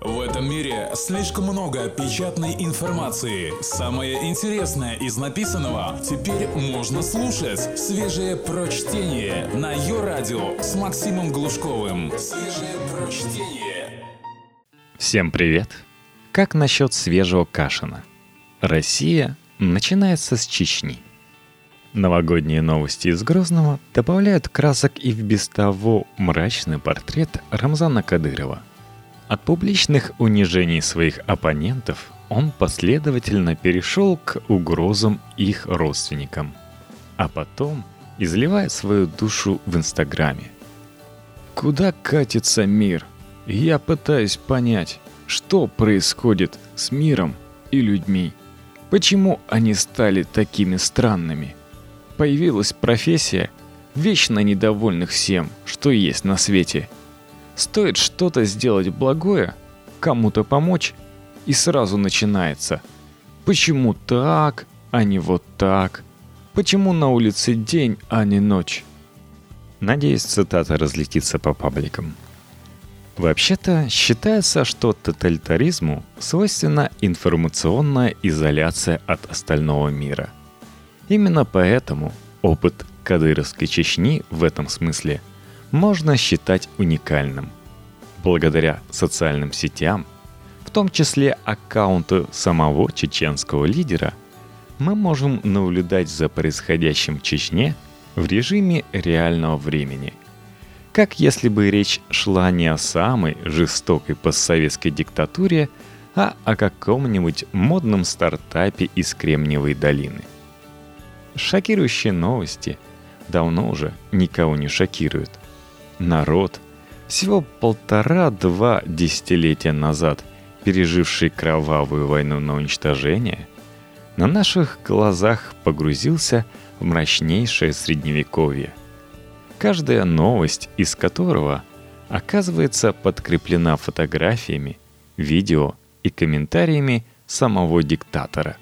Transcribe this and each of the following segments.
В этом мире слишком много печатной информации. Самое интересное из написанного теперь можно слушать. Свежее прочтение на ее радио с Максимом Глушковым. Свежее прочтение. Всем привет! Как насчет свежего кашина? Россия начинается с Чечни. Новогодние новости из Грозного добавляют красок и в без того мрачный портрет Рамзана Кадырова – от публичных унижений своих оппонентов он последовательно перешел к угрозам их родственникам, а потом изливает свою душу в Инстаграме. Куда катится мир? Я пытаюсь понять, что происходит с миром и людьми. Почему они стали такими странными? Появилась профессия вечно недовольных всем, что есть на свете – Стоит что-то сделать благое, кому-то помочь, и сразу начинается. Почему так, а не вот так? Почему на улице день, а не ночь? Надеюсь, цитата разлетится по пабликам. Вообще-то считается, что тоталитаризму свойственна информационная изоляция от остального мира. Именно поэтому опыт Кадыровской Чечни в этом смысле – можно считать уникальным. Благодаря социальным сетям, в том числе аккаунту самого чеченского лидера, мы можем наблюдать за происходящим в Чечне в режиме реального времени. Как если бы речь шла не о самой жестокой постсоветской диктатуре, а о каком-нибудь модном стартапе из Кремниевой долины. Шокирующие новости давно уже никого не шокируют – народ, всего полтора-два десятилетия назад переживший кровавую войну на уничтожение, на наших глазах погрузился в мрачнейшее средневековье. Каждая новость из которого оказывается подкреплена фотографиями, видео и комментариями самого диктатора,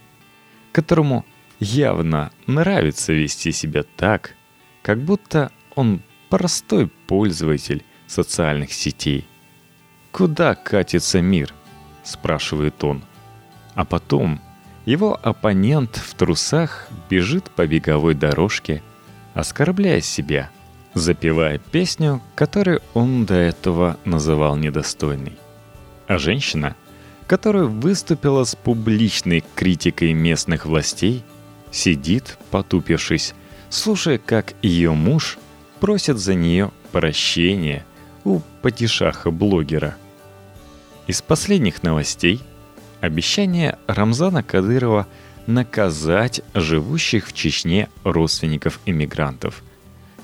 которому явно нравится вести себя так, как будто он простой пользователь социальных сетей. «Куда катится мир?» – спрашивает он. А потом его оппонент в трусах бежит по беговой дорожке, оскорбляя себя, запевая песню, которую он до этого называл недостойной. А женщина, которая выступила с публичной критикой местных властей, сидит, потупившись, слушая, как ее муж просят за нее прощения у падишаха-блогера. Из последних новостей – обещание Рамзана Кадырова наказать живущих в Чечне родственников иммигрантов,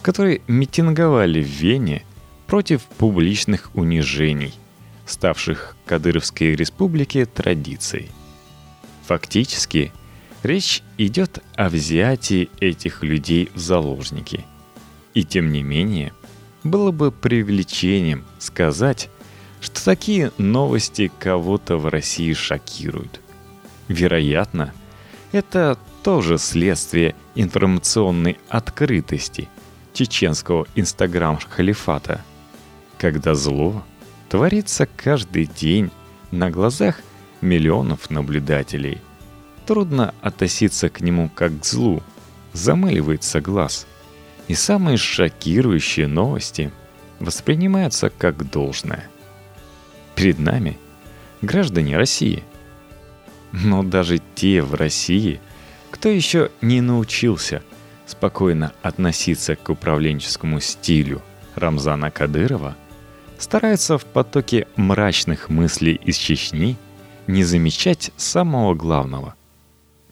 которые митинговали в Вене против публичных унижений, ставших Кадыровской республике традицией. Фактически, речь идет о взятии этих людей в заложники – и тем не менее, было бы привлечением сказать, что такие новости кого-то в России шокируют. Вероятно, это тоже следствие информационной открытости чеченского инстаграм-халифата, когда зло творится каждый день на глазах миллионов наблюдателей. Трудно относиться к нему как к злу, замыливается глаз – и самые шокирующие новости воспринимаются как должное. Перед нами граждане России. Но даже те в России, кто еще не научился спокойно относиться к управленческому стилю Рамзана Кадырова, стараются в потоке мрачных мыслей из Чечни не замечать самого главного.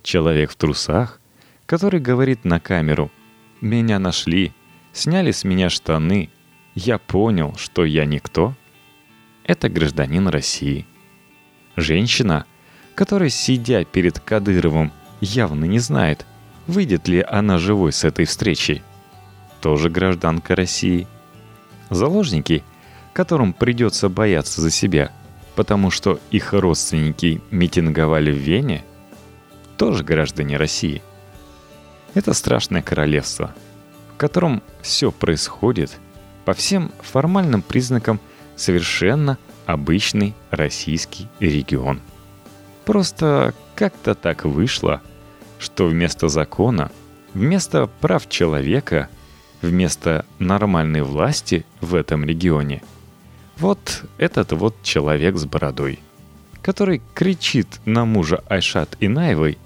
Человек в трусах, который говорит на камеру меня нашли, сняли с меня штаны. Я понял, что я никто. Это гражданин России. Женщина, которая, сидя перед Кадыровым, явно не знает, выйдет ли она живой с этой встречи. Тоже гражданка России. Заложники, которым придется бояться за себя, потому что их родственники митинговали в Вене, тоже граждане России. Это страшное королевство, в котором все происходит по всем формальным признакам совершенно обычный российский регион. Просто как-то так вышло, что вместо закона, вместо прав человека, вместо нормальной власти в этом регионе, вот этот вот человек с бородой, который кричит на мужа Айшат Инаевой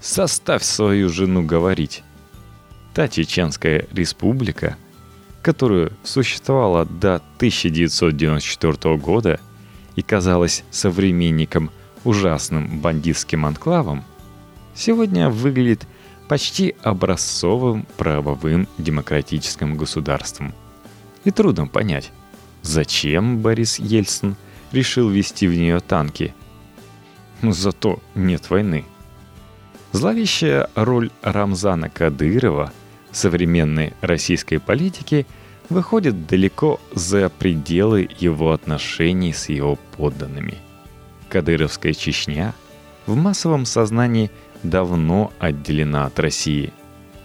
«Составь свою жену говорить». Та Чеченская республика – которую существовала до 1994 года и казалась современником ужасным бандитским анклавом, сегодня выглядит почти образцовым правовым демократическим государством. И трудно понять, зачем Борис Ельцин решил вести в нее танки. Зато нет войны. Зловещая роль Рамзана Кадырова – современной российской политики выходит далеко за пределы его отношений с его подданными. Кадыровская Чечня в массовом сознании давно отделена от России,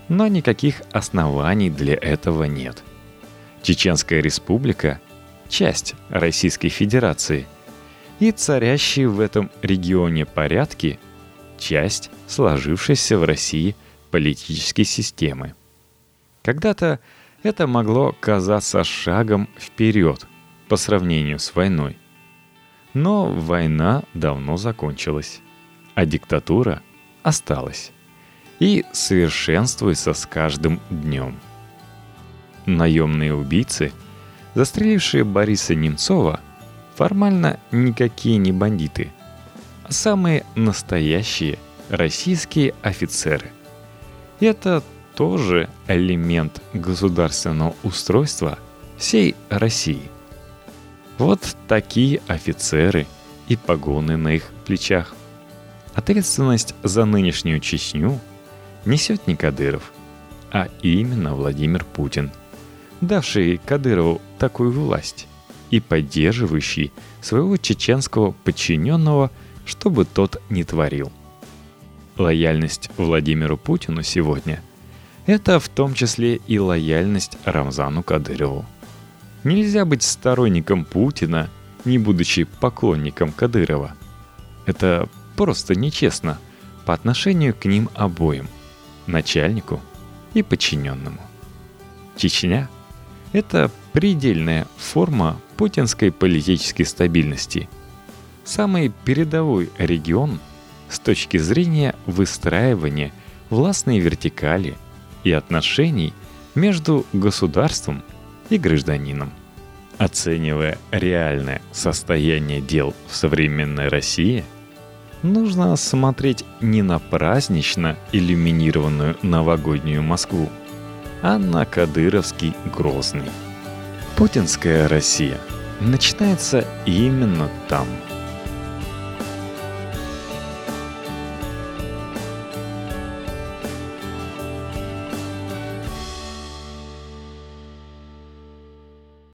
но никаких оснований для этого нет. Чеченская республика – часть Российской Федерации, и царящие в этом регионе порядки – часть сложившейся в России политической системы – когда-то это могло казаться шагом вперед по сравнению с войной. Но война давно закончилась, а диктатура осталась и совершенствуется с каждым днем. Наемные убийцы, застрелившие Бориса Немцова, формально никакие не бандиты, самые настоящие российские офицеры. Это тоже элемент государственного устройства всей России. Вот такие офицеры и погоны на их плечах. Ответственность за нынешнюю Чечню несет не Кадыров, а именно Владимир Путин, давший Кадырову такую власть и поддерживающий своего чеченского подчиненного, чтобы тот не творил. Лояльность Владимиру Путину сегодня – это в том числе и лояльность Рамзану Кадырову. Нельзя быть сторонником Путина, не будучи поклонником Кадырова. Это просто нечестно по отношению к ним обоим, начальнику и подчиненному. Чечня – это предельная форма путинской политической стабильности. Самый передовой регион с точки зрения выстраивания властной вертикали – и отношений между государством и гражданином. Оценивая реальное состояние дел в современной России, нужно смотреть не на празднично иллюминированную новогоднюю Москву, а на Кадыровский Грозный. Путинская Россия начинается именно там –